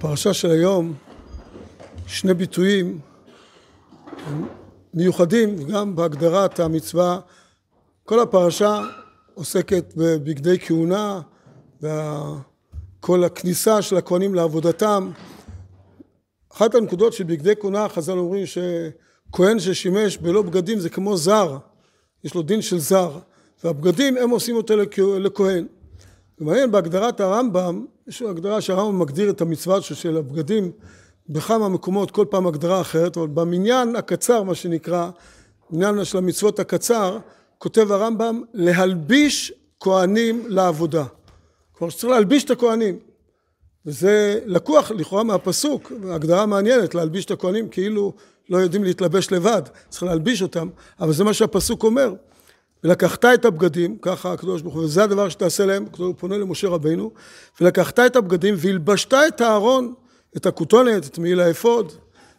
בפרשה של היום שני ביטויים מיוחדים גם בהגדרת המצווה. כל הפרשה עוסקת בבגדי כהונה וכל הכניסה של הכהנים לעבודתם. אחת הנקודות של בגדי כהונה חז"ל אומרים שכהן ששימש בלא בגדים זה כמו זר, יש לו דין של זר והבגדים הם עושים אותו לכהן. ומעניין בהגדרת הרמב"ם, יש הגדרה שהרמב"ם מגדיר את המצווה של הבגדים בכמה מקומות, כל פעם הגדרה אחרת, אבל במניין הקצר מה שנקרא, מניין של המצוות הקצר, כותב הרמב"ם להלביש כהנים לעבודה. כלומר שצריך להלביש את הכהנים. וזה לקוח לכאורה מהפסוק, הגדרה מעניינת, להלביש את הכהנים כאילו לא יודעים להתלבש לבד, צריך להלביש אותם, אבל זה מה שהפסוק אומר. ולקחת את הבגדים, ככה הקדוש ברוך הוא, וזה הדבר שתעשה להם, הוא פונה למשה רבינו, ולקחת את הבגדים והלבשת את הארון, את הכותונת, את מעיל האפוד,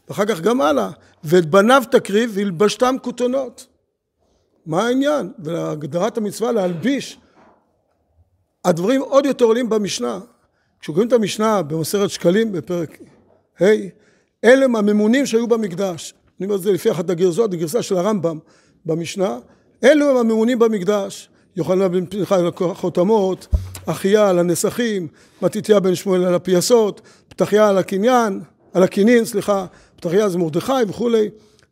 ואחר כך גם הלאה, ואת בניו תקריב והלבשתם כותונות. מה העניין? והגדרת המצווה להלביש. הדברים עוד יותר עולים במשנה. כשקוראים את המשנה במסרת שקלים בפרק ה', אלה הם הממונים שהיו במקדש. אני אומר את זה לפי אחת הגרסות, הגרסה של הרמב"ם במשנה, אלו הם הממונים במקדש, יוחנן בן פנחס על החותמות, אחיה על הנסכים, מתתיה בן שמואל על הפייסות, פתחיה על הקניין, על הקינין, סליחה, פתחיה זה מרדכי וכולי,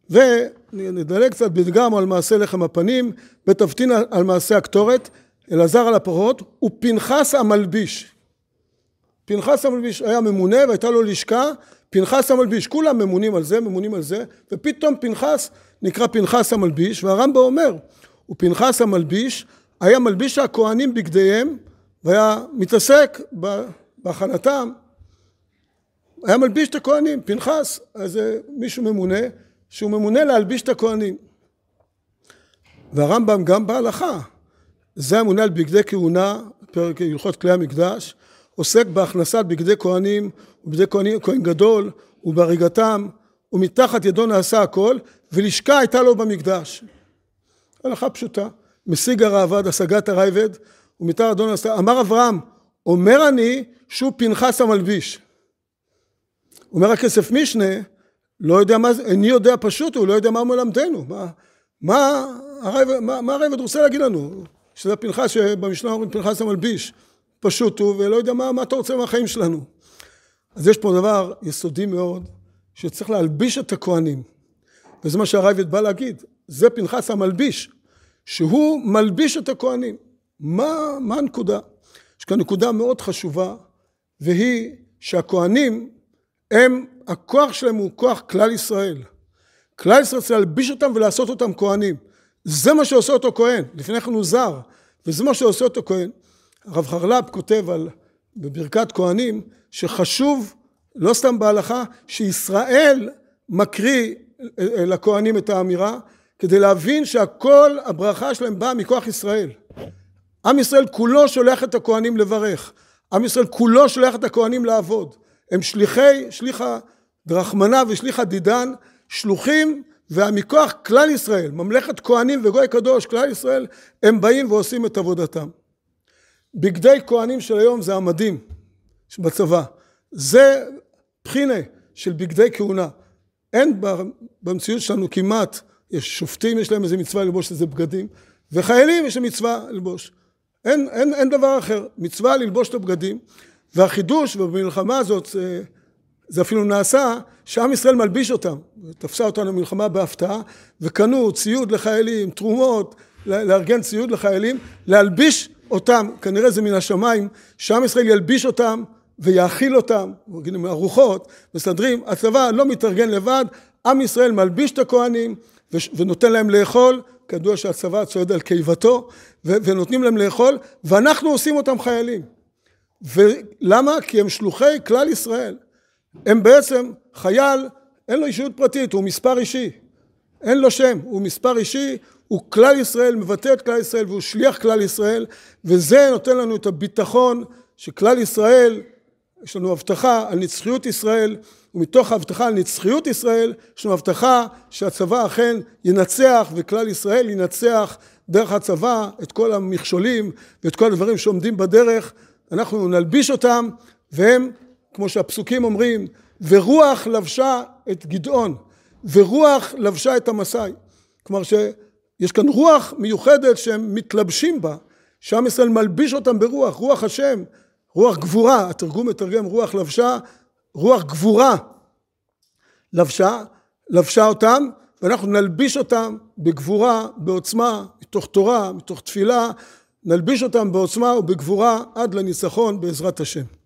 ונדלג קצת בדגם על מעשה לחם הפנים, ותבטין על מעשה הקטורת, אלעזר על הפרות, ופנחס המלביש. פנחס המלביש היה ממונה והייתה לו לשכה, פנחס המלביש, כולם ממונים על זה, ממונים על זה, ופתאום פנחס נקרא פנחס המלביש, והרמב"ם אומר, ופנחס המלביש היה מלביש הכהנים בגדיהם והיה מתעסק בהכנתם, היה מלביש את הכהנים, פנחס, אז זה מישהו ממונה, שהוא ממונה להלביש את הכהנים. והרמב"ם גם בהלכה, זה הממונה על בגדי כהונה, פרק הלכות כלי המקדש, עוסק בהכנסת בגדי כהנים כהנים, כהן גדול ובהריגתם ומתחת ידו נעשה הכל ולשכה הייתה לו במקדש. הלכה פשוטה, משיג הרעבד, השגת הרייבד, ומתחת ידו נעשה, אמר אברהם, אומר אני שהוא פנחס המלביש. אומר הכסף משנה, לא יודע מה זה, איני יודע פשוט, הוא לא יודע מה מלמדנו, מה, מה, הרייבד, מה, מה הרייבד רוצה להגיד לנו, שזה פנחס שבמשנה אומרים פנחס המלביש, פשוט הוא, ולא יודע מה, מה אתה רוצה מהחיים שלנו. אז יש פה דבר יסודי מאוד, שצריך להלביש את הכהנים. וזה מה שהרייבד בא להגיד, זה פנחס המלביש, שהוא מלביש את הכהנים. מה, מה הנקודה? יש כאן נקודה מאוד חשובה, והיא שהכהנים הם, הכוח שלהם הוא כוח כלל ישראל. כלל ישראל צריך להלביש אותם ולעשות אותם כהנים. זה מה שעושה אותו כהן, לפני כן הוא זר, וזה מה שעושה אותו כהן. הרב חרל"פ כותב על, בברכת כהנים, שחשוב לא סתם בהלכה, שישראל מקריא לכהנים את האמירה, כדי להבין שהכל הברכה שלהם באה מכוח ישראל. עם ישראל כולו שולח את הכהנים לברך, עם ישראל כולו שולח את הכהנים לעבוד. הם שליחי, שליחה דרחמנה ושליחה דידן, שלוחים ומכוח כלל ישראל, ממלכת כהנים וגוי קדוש, כלל ישראל, הם באים ועושים את עבודתם. בגדי כהנים של היום זה המדים בצבא. זה בחינה של בגדי כהונה. אין במציאות שלנו כמעט, יש שופטים יש להם איזה מצווה ללבוש איזה בגדים, וחיילים יש להם מצווה ללבוש. אין, אין, אין דבר אחר, מצווה ללבוש את הבגדים, והחידוש במלחמה הזאת, זה, זה אפילו נעשה, שעם ישראל מלביש אותם. תפסה אותנו מלחמה בהפתעה, וקנו ציוד לחיילים, תרומות, לארגן ציוד לחיילים, להלביש אותם, כנראה זה מן השמיים, שעם ישראל ילביש אותם ויאכיל אותם, ארוחות, מסדרים, הצבא לא מתארגן לבד, עם ישראל מלביש את הכהנים ונותן להם לאכול, כידוע שהצבא צועד על קיבתו, ונותנים להם לאכול, ואנחנו עושים אותם חיילים. ולמה? כי הם שלוחי כלל ישראל. הם בעצם, חייל, אין לו אישיות פרטית, הוא מספר אישי. אין לו שם, הוא מספר אישי, הוא כלל ישראל, מבטא את כלל ישראל, והוא שליח כלל ישראל, וזה נותן לנו את הביטחון שכלל ישראל יש לנו הבטחה על נצחיות ישראל, ומתוך ההבטחה על נצחיות ישראל, יש לנו הבטחה שהצבא אכן ינצח, וכלל ישראל ינצח דרך הצבא את כל המכשולים ואת כל הדברים שעומדים בדרך, אנחנו נלביש אותם, והם כמו שהפסוקים אומרים, ורוח לבשה את גדעון, ורוח לבשה את המסאי. כלומר שיש כאן רוח מיוחדת שהם מתלבשים בה, שעם ישראל מלביש אותם ברוח, רוח השם, רוח גבורה, התרגום מתרגם רוח לבשה, רוח גבורה לבשה, לבשה אותם, ואנחנו נלביש אותם בגבורה, בעוצמה, מתוך תורה, מתוך תפילה, נלביש אותם בעוצמה ובגבורה עד לניצחון בעזרת השם.